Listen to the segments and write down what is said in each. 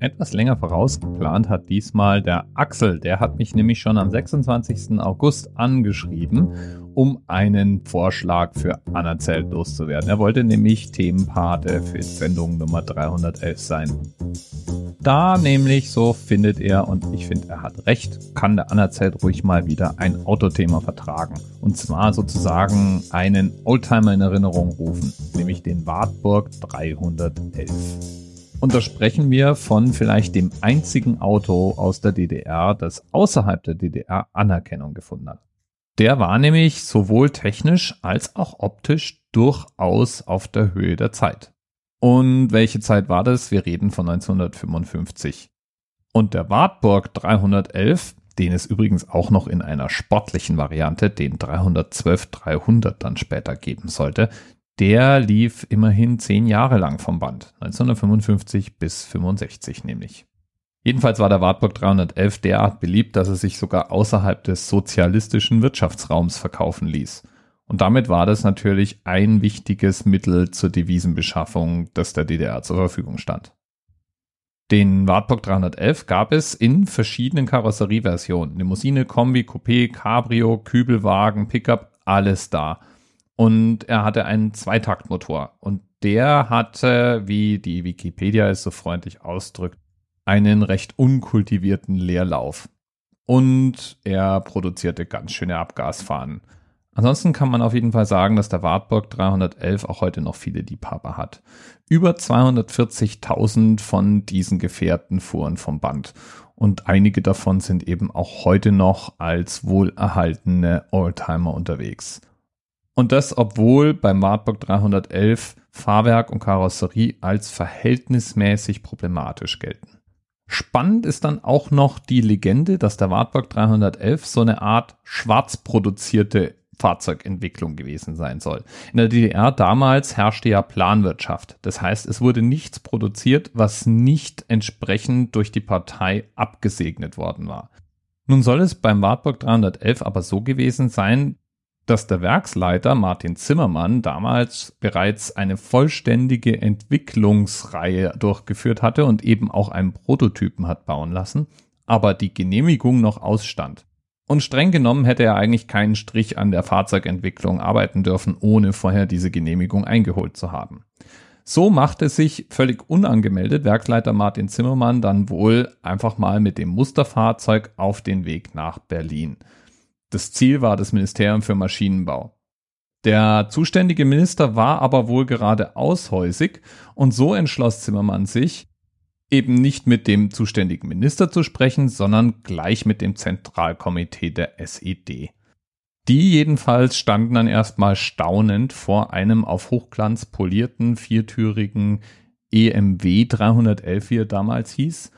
Etwas länger vorausgeplant hat diesmal der Axel. Der hat mich nämlich schon am 26. August angeschrieben, um einen Vorschlag für Anerzählt loszuwerden. Er wollte nämlich Themenpate für Sendung Nummer 311 sein. Da nämlich, so findet er, und ich finde, er hat recht, kann der Anerzählt ruhig mal wieder ein Autothema vertragen. Und zwar sozusagen einen Oldtimer in Erinnerung rufen, nämlich den Wartburg 311. Und da sprechen wir von vielleicht dem einzigen Auto aus der DDR, das außerhalb der DDR Anerkennung gefunden hat. Der war nämlich sowohl technisch als auch optisch durchaus auf der Höhe der Zeit. Und welche Zeit war das? Wir reden von 1955. Und der Wartburg 311, den es übrigens auch noch in einer sportlichen Variante, den 312-300 dann später geben sollte, der lief immerhin zehn Jahre lang vom Band, 1955 bis 65 nämlich. Jedenfalls war der Wartburg 311 derart beliebt, dass er sich sogar außerhalb des sozialistischen Wirtschaftsraums verkaufen ließ. Und damit war das natürlich ein wichtiges Mittel zur Devisenbeschaffung, das der DDR zur Verfügung stand. Den Wartburg 311 gab es in verschiedenen Karosserieversionen. Limousine, Kombi, Coupé, Cabrio, Kübelwagen, Pickup, alles da und er hatte einen Zweitaktmotor und der hatte, wie die Wikipedia es so freundlich ausdrückt, einen recht unkultivierten Leerlauf. Und er produzierte ganz schöne Abgasfahnen. Ansonsten kann man auf jeden Fall sagen, dass der Wartburg 311 auch heute noch viele Liebhaber hat. Über 240.000 von diesen Gefährten fuhren vom Band und einige davon sind eben auch heute noch als wohlerhaltene Oldtimer unterwegs. Und das, obwohl beim Wartburg 311 Fahrwerk und Karosserie als verhältnismäßig problematisch gelten. Spannend ist dann auch noch die Legende, dass der Wartburg 311 so eine Art schwarz produzierte Fahrzeugentwicklung gewesen sein soll. In der DDR damals herrschte ja Planwirtschaft. Das heißt, es wurde nichts produziert, was nicht entsprechend durch die Partei abgesegnet worden war. Nun soll es beim Wartburg 311 aber so gewesen sein, dass der Werksleiter Martin Zimmermann damals bereits eine vollständige Entwicklungsreihe durchgeführt hatte und eben auch einen Prototypen hat bauen lassen, aber die Genehmigung noch ausstand. Und streng genommen hätte er eigentlich keinen Strich an der Fahrzeugentwicklung arbeiten dürfen, ohne vorher diese Genehmigung eingeholt zu haben. So machte sich völlig unangemeldet Werksleiter Martin Zimmermann dann wohl einfach mal mit dem Musterfahrzeug auf den Weg nach Berlin. Das Ziel war das Ministerium für Maschinenbau. Der zuständige Minister war aber wohl gerade aushäusig und so entschloss Zimmermann sich, eben nicht mit dem zuständigen Minister zu sprechen, sondern gleich mit dem Zentralkomitee der SED. Die jedenfalls standen dann erstmal staunend vor einem auf Hochglanz polierten viertürigen EMW 311, wie er damals hieß,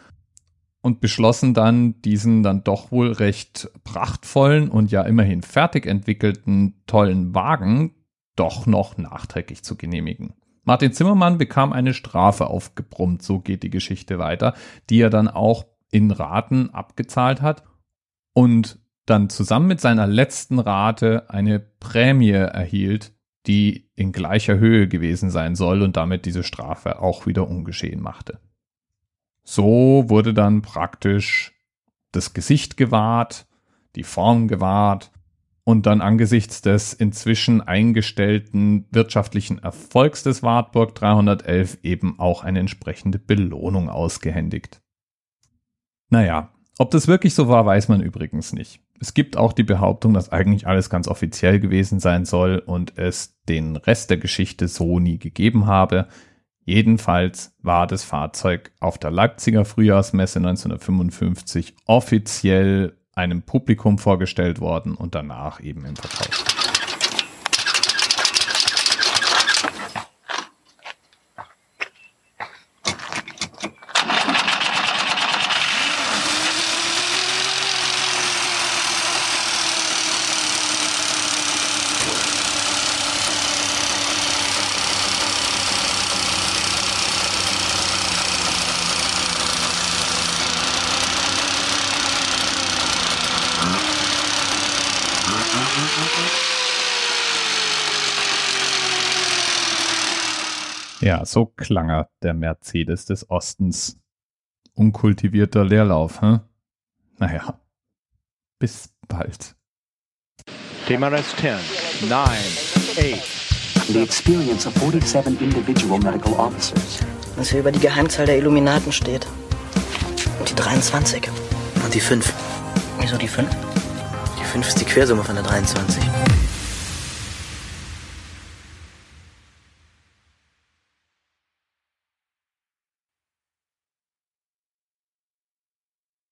und beschlossen dann, diesen dann doch wohl recht prachtvollen und ja immerhin fertig entwickelten tollen Wagen doch noch nachträglich zu genehmigen. Martin Zimmermann bekam eine Strafe aufgebrummt, so geht die Geschichte weiter, die er dann auch in Raten abgezahlt hat und dann zusammen mit seiner letzten Rate eine Prämie erhielt, die in gleicher Höhe gewesen sein soll und damit diese Strafe auch wieder ungeschehen machte. So wurde dann praktisch das Gesicht gewahrt, die Form gewahrt und dann angesichts des inzwischen eingestellten wirtschaftlichen Erfolgs des Wartburg 311 eben auch eine entsprechende Belohnung ausgehändigt. Naja, ob das wirklich so war, weiß man übrigens nicht. Es gibt auch die Behauptung, dass eigentlich alles ganz offiziell gewesen sein soll und es den Rest der Geschichte so nie gegeben habe. Jedenfalls war das Fahrzeug auf der Leipziger Frühjahrsmesse 1955 offiziell einem Publikum vorgestellt worden und danach eben im Verkauf. Ja, so klang er, der Mercedes des Ostens. unkultivierter Leerlauf, hä? Naja, bis bald. TMRS 10, 9, 8. The experience of 47 individual medical officers. Was hier über die Geheimzahl der Illuminaten steht. Und die 23. Und die 5. Wieso die 5? Die 5 ist die Quersumme von der 23.